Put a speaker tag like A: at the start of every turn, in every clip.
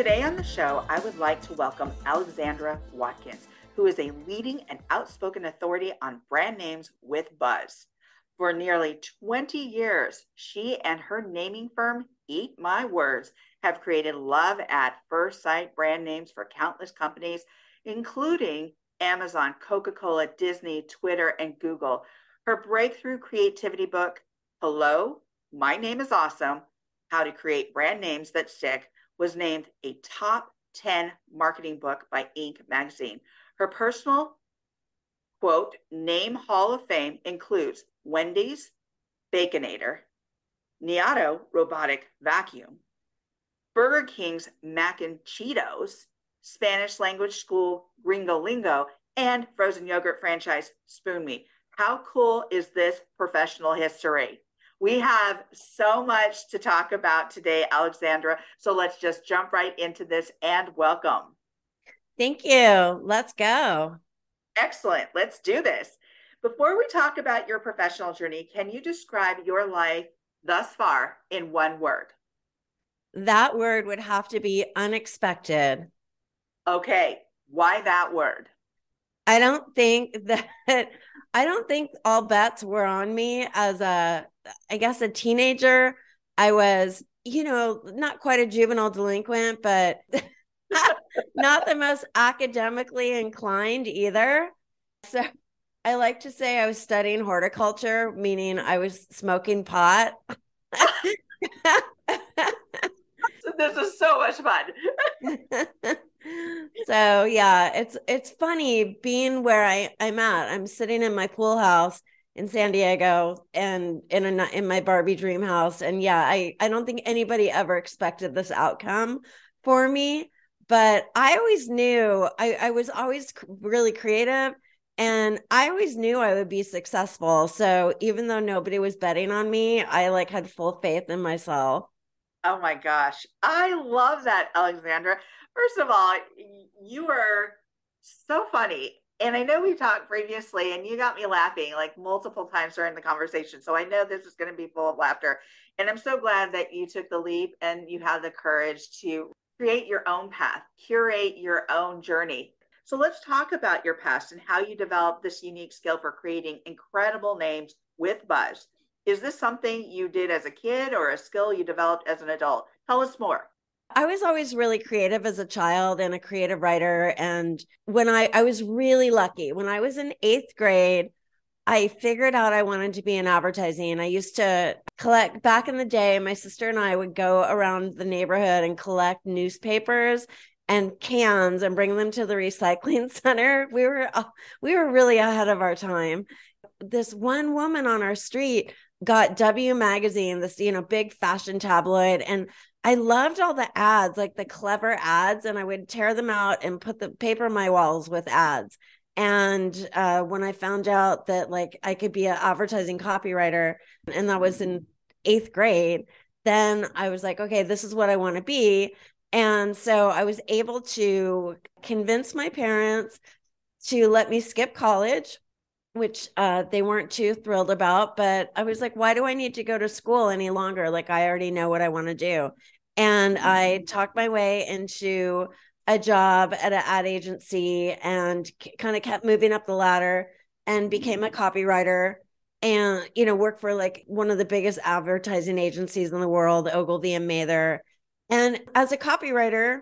A: Today on the show, I would like to welcome Alexandra Watkins, who is a leading and outspoken authority on brand names with buzz. For nearly 20 years, she and her naming firm, Eat My Words, have created love at first sight brand names for countless companies, including Amazon, Coca Cola, Disney, Twitter, and Google. Her breakthrough creativity book, Hello, My Name is Awesome How to Create Brand Names That Stick, was named a top 10 marketing book by Inc. magazine. Her personal quote name hall of fame includes Wendy's, Baconator, Neato robotic vacuum, Burger King's mac and Cheetos, Spanish language school Gringo Lingo, and frozen yogurt franchise Spoon Me. How cool is this professional history? We have so much to talk about today, Alexandra. So let's just jump right into this and welcome.
B: Thank you. Let's go.
A: Excellent. Let's do this. Before we talk about your professional journey, can you describe your life thus far in one word?
B: That word would have to be unexpected.
A: Okay. Why that word?
B: I don't think that I don't think all bets were on me as a I guess a teenager, I was, you know, not quite a juvenile delinquent, but not the most academically inclined either. So I like to say I was studying horticulture, meaning I was smoking pot.
A: this is so much fun.
B: so yeah, it's it's funny being where I, I'm at. I'm sitting in my pool house in San Diego and in a in my Barbie dream house. And yeah, I I don't think anybody ever expected this outcome for me, but I always knew I I was always really creative and I always knew I would be successful. So even though nobody was betting on me, I like had full faith in myself.
A: Oh my gosh. I love that, Alexandra. First of all, you are so funny and I know we talked previously, and you got me laughing like multiple times during the conversation. So I know this is going to be full of laughter. And I'm so glad that you took the leap and you had the courage to create your own path, curate your own journey. So let's talk about your past and how you developed this unique skill for creating incredible names with buzz. Is this something you did as a kid or a skill you developed as an adult? Tell us more.
B: I was always really creative as a child and a creative writer. And when I, I was really lucky, when I was in eighth grade, I figured out I wanted to be in advertising. I used to collect back in the day, my sister and I would go around the neighborhood and collect newspapers and cans and bring them to the recycling center. We were uh, we were really ahead of our time. This one woman on our street got W magazine, this you know big fashion tabloid and I loved all the ads, like the clever ads, and I would tear them out and put the paper my walls with ads. And uh, when I found out that like I could be an advertising copywriter, and that was in eighth grade, then I was like, okay, this is what I want to be. And so I was able to convince my parents to let me skip college which uh, they weren't too thrilled about. But I was like, why do I need to go to school any longer? Like, I already know what I want to do. And I mm-hmm. talked my way into a job at an ad agency and k- kind of kept moving up the ladder and became a copywriter and you know worked for like one of the biggest advertising agencies in the world ogilvy and mather and as a copywriter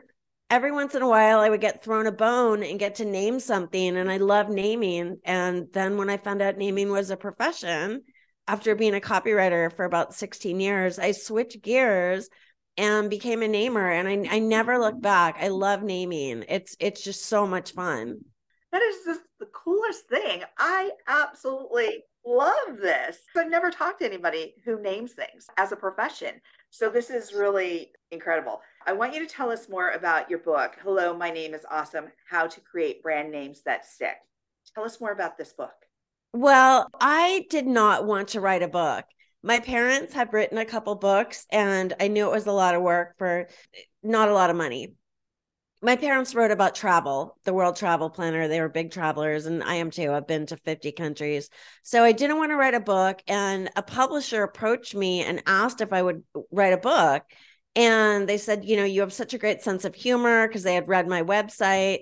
B: every once in a while I would get thrown a bone and get to name something. And I love naming. And then when I found out naming was a profession, after being a copywriter for about 16 years, I switched gears and became a namer. And I, I never look back. I love naming. It's it's just so much fun.
A: That is just the coolest thing. I absolutely love this. I've never talked to anybody who names things as a profession. So this is really incredible. I want you to tell us more about your book, Hello, My Name is Awesome How to Create Brand Names That Stick. Tell us more about this book.
B: Well, I did not want to write a book. My parents have written a couple books, and I knew it was a lot of work for not a lot of money my parents wrote about travel, the World Travel Planner. They were big travelers, and I am too. I've been to 50 countries. So I didn't want to write a book. And a publisher approached me and asked if I would write a book. And they said, you know, you have such a great sense of humor because they had read my website.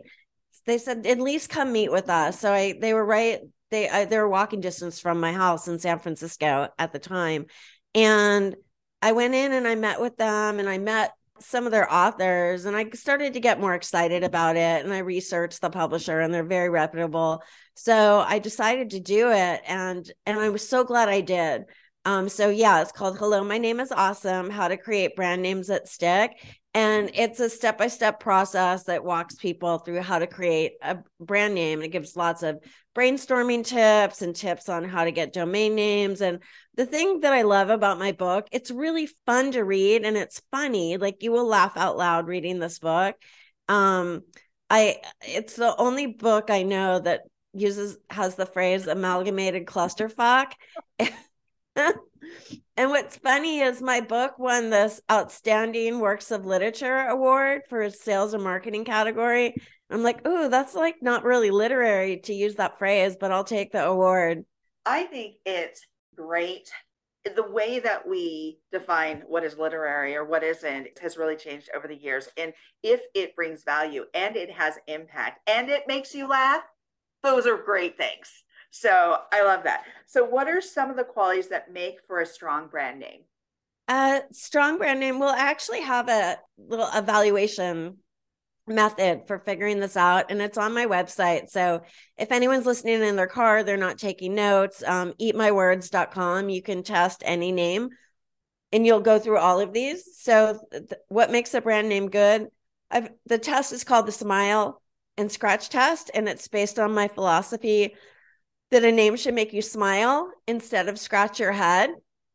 B: They said, at least come meet with us. So I, they were right. They, I, they were walking distance from my house in San Francisco at the time. And I went in and I met with them and I met some of their authors and I started to get more excited about it and I researched the publisher and they're very reputable. So I decided to do it and and I was so glad I did. Um so yeah, it's called Hello, my name is awesome, how to create brand names that stick. And it's a step-by-step process that walks people through how to create a brand name. It gives lots of brainstorming tips and tips on how to get domain names and the thing that I love about my book, it's really fun to read and it's funny. Like you will laugh out loud reading this book. Um, I it's the only book I know that uses has the phrase amalgamated clusterfuck. and what's funny is my book won this outstanding works of literature award for sales and marketing category. I'm like, oh, that's like not really literary to use that phrase, but I'll take the award.
A: I think it's great. The way that we define what is literary or what isn't has really changed over the years. And if it brings value and it has impact and it makes you laugh, those are great things. So I love that. So, what are some of the qualities that make for a strong brand name?
B: A strong brand name We'll actually have a little evaluation method for figuring this out and it's on my website so if anyone's listening in their car they're not taking notes um, eatmywords.com you can test any name and you'll go through all of these so th- what makes a brand name good I've, the test is called the smile and scratch test and it's based on my philosophy that a name should make you smile instead of scratch your head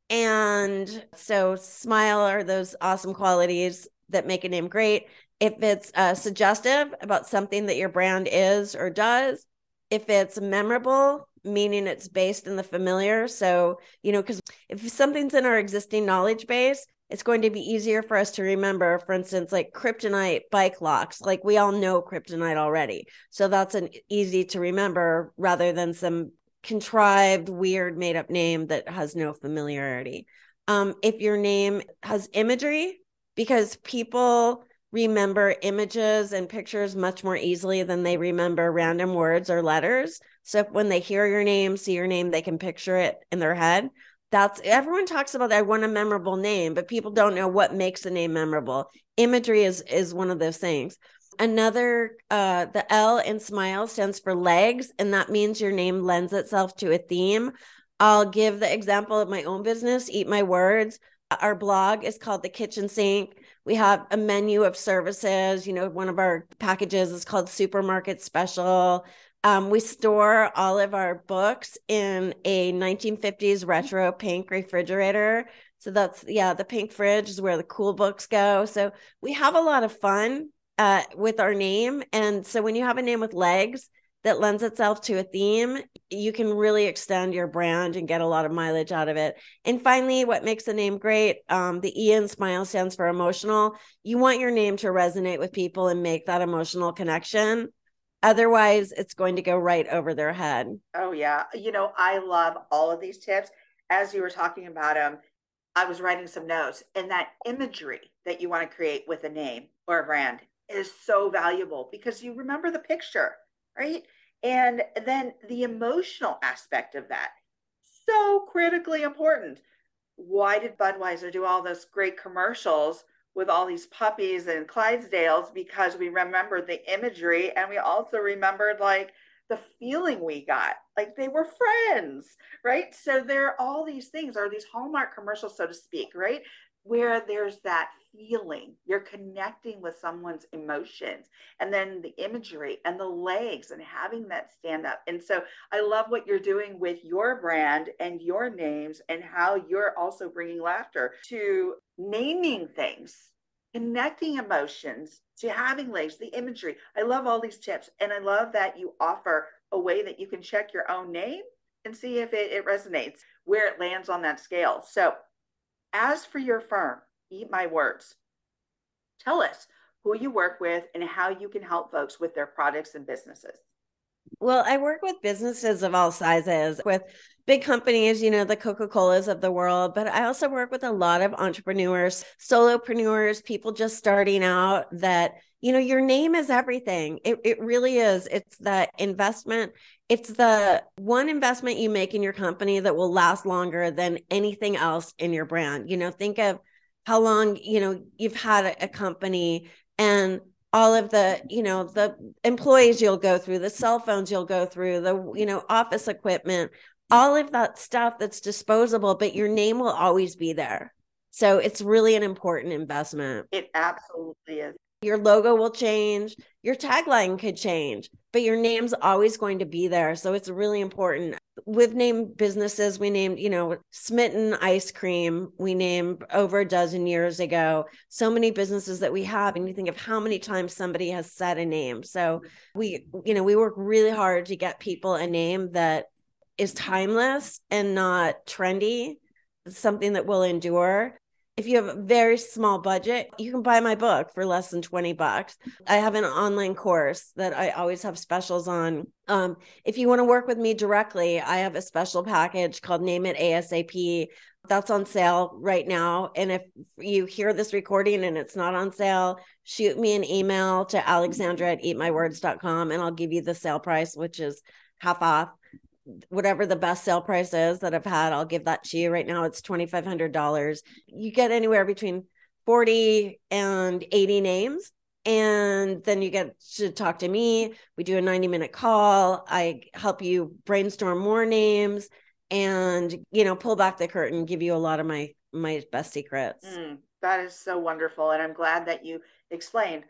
B: and so smile are those awesome qualities that make a name great if it's uh, suggestive about something that your brand is or does, if it's memorable, meaning it's based in the familiar. So, you know, because if something's in our existing knowledge base, it's going to be easier for us to remember, for instance, like kryptonite bike locks. Like we all know kryptonite already. So that's an easy to remember rather than some contrived, weird, made up name that has no familiarity. Um, if your name has imagery, because people remember images and pictures much more easily than they remember random words or letters. So when they hear your name, see your name, they can picture it in their head. That's everyone talks about I want a memorable name, but people don't know what makes a name memorable. Imagery is is one of those things. Another uh the L in smile stands for legs and that means your name lends itself to a theme. I'll give the example of my own business, Eat My Words. Our blog is called The Kitchen Sink we have a menu of services. You know, one of our packages is called Supermarket Special. Um, we store all of our books in a 1950s retro pink refrigerator. So that's, yeah, the pink fridge is where the cool books go. So we have a lot of fun uh, with our name. And so when you have a name with legs, that lends itself to a theme, you can really extend your brand and get a lot of mileage out of it. And finally, what makes a name great? Um, the E in smile stands for emotional. You want your name to resonate with people and make that emotional connection. Otherwise, it's going to go right over their head.
A: Oh, yeah. You know, I love all of these tips. As you were talking about them, I was writing some notes, and that imagery that you want to create with a name or a brand is so valuable because you remember the picture right? And then the emotional aspect of that, so critically important. Why did Budweiser do all those great commercials with all these puppies and Clydesdales? Because we remembered the imagery and we also remembered like the feeling we got like they were friends right so there are all these things are these hallmark commercials so to speak right where there's that feeling. You're connecting with someone's emotions and then the imagery and the legs and having that stand up. And so i love what you're doing with your brand and your names and how you're also bringing laughter to naming things connecting emotions to having legs the imagery. I love all these tips and i love that you offer a way that you can check your own name and see if it, it resonates where it lands on that scale. So as for your firm, Eat My Words, tell us who you work with and how you can help folks with their products and businesses.
B: Well, I work with businesses of all sizes, with big companies, you know, the Coca Colas of the world, but I also work with a lot of entrepreneurs, solopreneurs, people just starting out that, you know, your name is everything. It, it really is. It's the investment, it's the one investment you make in your company that will last longer than anything else in your brand. You know, think of how long, you know, you've had a, company and all of the you know the employees you'll go through the cell phones you'll go through the you know office equipment all of that stuff that's disposable, but your name will always be there. So it's really an important investment.
A: It absolutely is.
B: Your logo will change, your tagline could change, but your name's always going to be there. So it's really important. We've named businesses, we named, you know, Smitten Ice Cream, we named over a dozen years ago. So many businesses that we have, and you think of how many times somebody has said a name. So we, you know, we work really hard to get people a name that is timeless and not trendy, something that will endure. If you have a very small budget, you can buy my book for less than 20 bucks. I have an online course that I always have specials on. Um, if you want to work with me directly, I have a special package called Name It ASAP. That's on sale right now. And if you hear this recording and it's not on sale, shoot me an email to alexandra at eatmywords.com and I'll give you the sale price, which is half off whatever the best sale price is that I've had, I'll give that to you. Right now it's $2,500. You get anywhere between 40 and 80 names. And then you get to talk to me. We do a 90 minute call. I help you brainstorm more names and, you know, pull back the curtain, give you a lot of my, my best secrets.
A: Mm, that is so wonderful. And I'm glad that you explained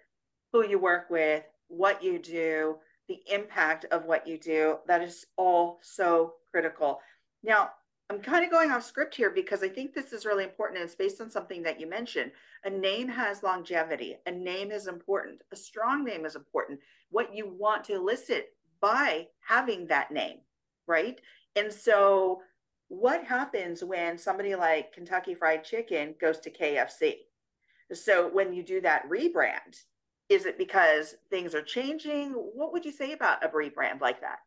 A: who you work with, what you do, the impact of what you do. That is all so critical. Now, I'm kind of going off script here because I think this is really important. And it's based on something that you mentioned. A name has longevity, a name is important, a strong name is important. What you want to elicit by having that name, right? And so, what happens when somebody like Kentucky Fried Chicken goes to KFC? So, when you do that rebrand, is it because things are changing? What would you say about a rebrand like that?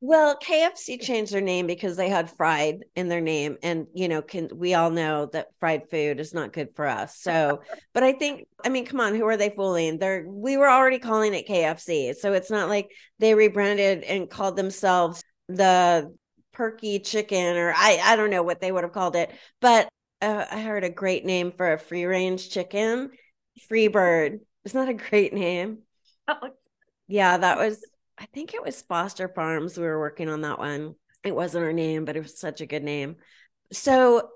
B: Well, KFC changed their name because they had fried in their name. And, you know, can we all know that fried food is not good for us. So, but I think, I mean, come on, who are they fooling? They're, we were already calling it KFC. So it's not like they rebranded and called themselves the perky chicken or I, I don't know what they would have called it. But uh, I heard a great name for a free range chicken, Free Bird isn't that a great name? Oh. Yeah, that was, I think it was Foster Farms. We were working on that one. It wasn't our name, but it was such a good name. So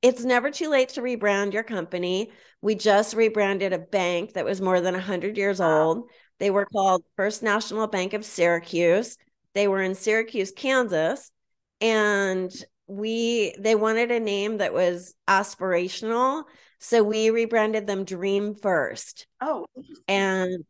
B: it's never too late to rebrand your company. We just rebranded a bank that was more than 100 years wow. old. They were called First National Bank of Syracuse. They were in Syracuse, Kansas. And we they wanted a name that was aspirational so we rebranded them Dream First.
A: Oh,
B: and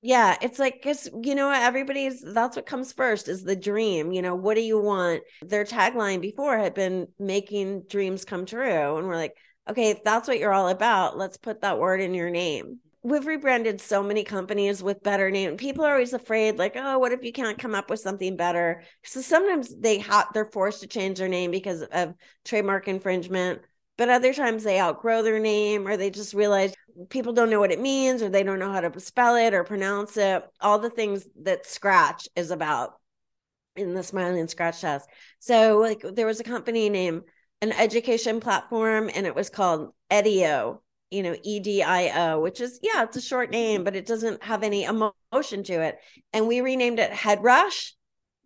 B: yeah, it's like because you know everybody's that's what comes first is the dream. You know, what do you want? Their tagline before had been making dreams come true, and we're like, okay, if that's what you're all about, let's put that word in your name. We've rebranded so many companies with better name. People are always afraid, like, oh, what if you can't come up with something better? So sometimes they have they're forced to change their name because of trademark infringement but other times they outgrow their name or they just realize people don't know what it means or they don't know how to spell it or pronounce it. All the things that scratch is about in the smiling scratch test. So like there was a company named an education platform and it was called edio you know edio which is yeah it's a short name but it doesn't have any emotion to it. And we renamed it head rush.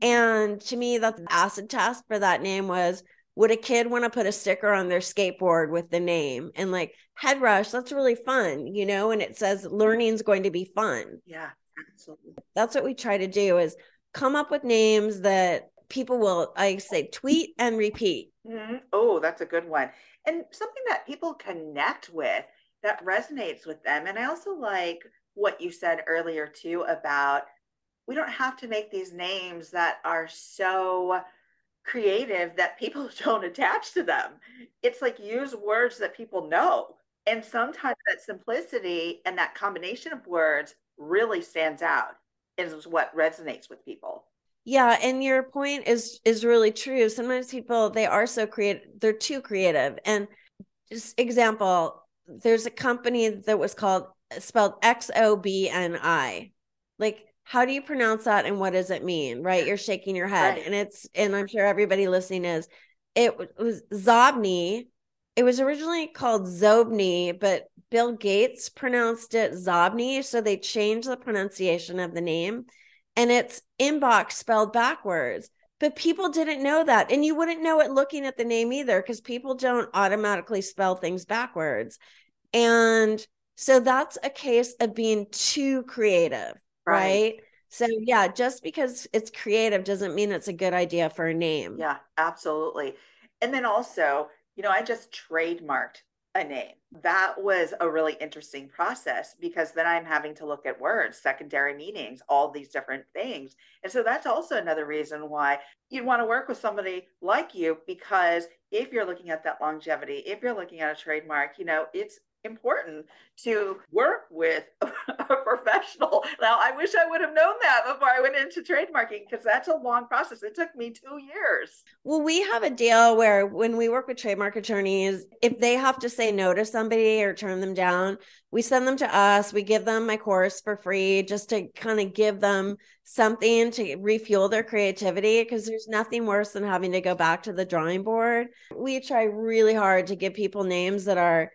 B: And to me, the acid test for that name was would a kid want to put a sticker on their skateboard with the name and like head rush that's really fun you know and it says learning's going to be fun.
A: Yeah absolutely.
B: That's what we try to do is come up with names that people will i say tweet and repeat.
A: Mm-hmm. oh that's a good one. And something that people connect with that resonates with them and i also like what you said earlier too about we don't have to make these names that are so creative that people don't attach to them. It's like use words that people know. And sometimes that simplicity and that combination of words really stands out is what resonates with people.
B: Yeah, and your point is is really true. Sometimes people they are so creative, they're too creative. And just example, there's a company that was called spelled X O B N I. Like how do you pronounce that and what does it mean right? You're shaking your head. Right. and it's and i'm sure everybody listening is. It was Xobni it was originally called Xobni but bill gates pronounced it Xobni so they changed the pronunciation of the name. And it's inbox spelled backwards. But people didn't know that. And you wouldn't know it looking at the name either because people don't automatically spell things backwards. And so that's a case of being too creative right. right? So yeah, just because it's creative doesn't mean it's a good idea for a name.
A: Yeah, absolutely. And then also, you know, I just trademarked a name. That was a really interesting process because then I'm having to look at words, secondary meanings, all these different things. And so that's also another reason why you'd want to work with somebody like you because if you're looking at that longevity, if you're looking at a trademark, you know, it's important to work with a professional. Now, I wish I would have known that before I went into trademarking because that's a long process. It took me two years.
B: Well, we have a deal where when we work with trademark attorneys, if they have to say no to somebody or turn them down, we send them to us. We give them my course for free just to kind of give them something to refuel their creativity because there's nothing worse than having to go back to the drawing board. We try really hard to give people names that are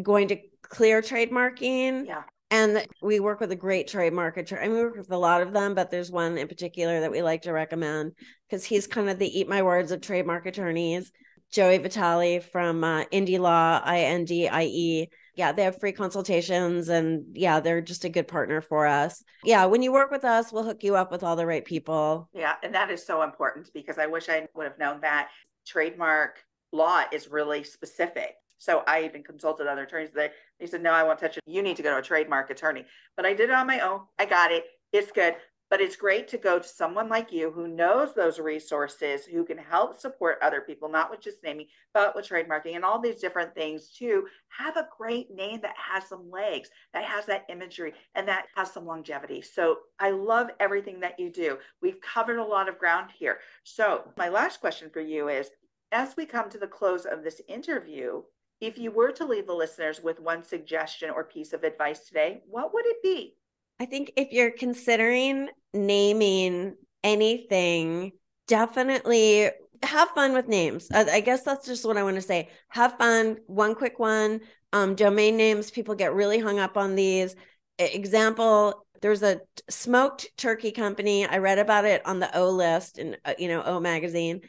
B: going to clear trademarking.
A: Yeah.
B: And we work with a great trademark attorney. I mean, we work with a lot of them, but there's one in particular that we like to recommend because he's kind of the eat my words of trademark attorneys. Joey Vitale from uh, Indie Law, I N D I E. Yeah, they have free consultations and yeah, they're just a good partner for us. Yeah, when you work with us, we'll hook you up with all the right people.
A: Yeah, and that is so important because I wish I would have known that trademark law is really specific. So I even consulted other attorneys. They, they said, no, I won't touch it. You need to go to a trademark attorney. But I did it on my own. I got it. It's good. But it's great to go to someone like you who knows those resources, who can help support other people, not with just naming, but with trademarking and all these different things too. have a great name that has some legs, that has that imagery, and that has some longevity. So I love everything that you do. We've covered a lot of ground here. So my last question for you is as we come to the close of this interview, if you were to leave the listeners with one suggestion or piece of advice today, what would it be?
B: I think if you're considering naming anything, definitely have fun with names. I, guess that's just what I want to say. Have fun. One quick one. Um, domain names, people get really hung up on these. Example, there's a smoked turkey company. I read about it on the O list in uh, you know O magazine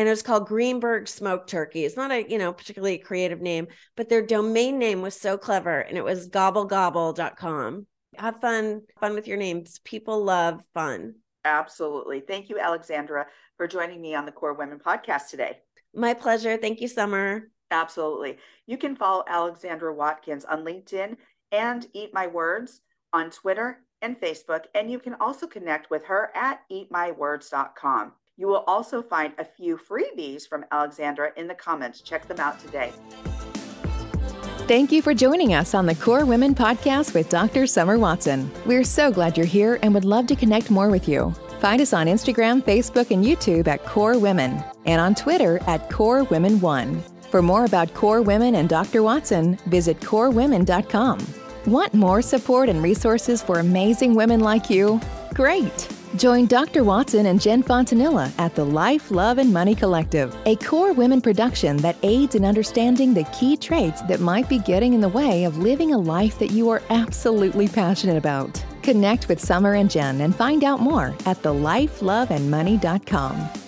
B: and it's called Greenberg Smoked Turkey. It's not a you know particularly creative name, but their domain name was so clever, and it was gobblegobble.com. Have fun, fun with your names. People love fun.
A: Absolutely. Thank you, Alexandra, for joining me on the KORE Women podcast today.
B: My pleasure. Thank you, Summer.
A: Absolutely. You can follow Alexandra Watkins on LinkedIn and Eat My Words on Twitter and Facebook. And you can also connect with her at eatmywords.com. You will also find a few freebies from Alexandra in the comments. Check them out today.
C: Thank you for joining us on the KORE Women podcast with Dr. Summer Watson. We're so glad you're here and would love to connect more with you. Find us on Instagram, Facebook, and YouTube at KORE Women and on Twitter at KORE Women One. For more about KORE Women and Dr. Watson, visit korewomen.com. Want more support and resources for amazing women like you? Great! Join Dr. Watson and Jen Fontanilla at the Life, Love, and Money Collective, a KORE Women production that aids in understanding the key traits that might be getting in the way of living a life that you are absolutely passionate about. Connect with Summer and Jen and find out more at thelifeloveandmoney.com.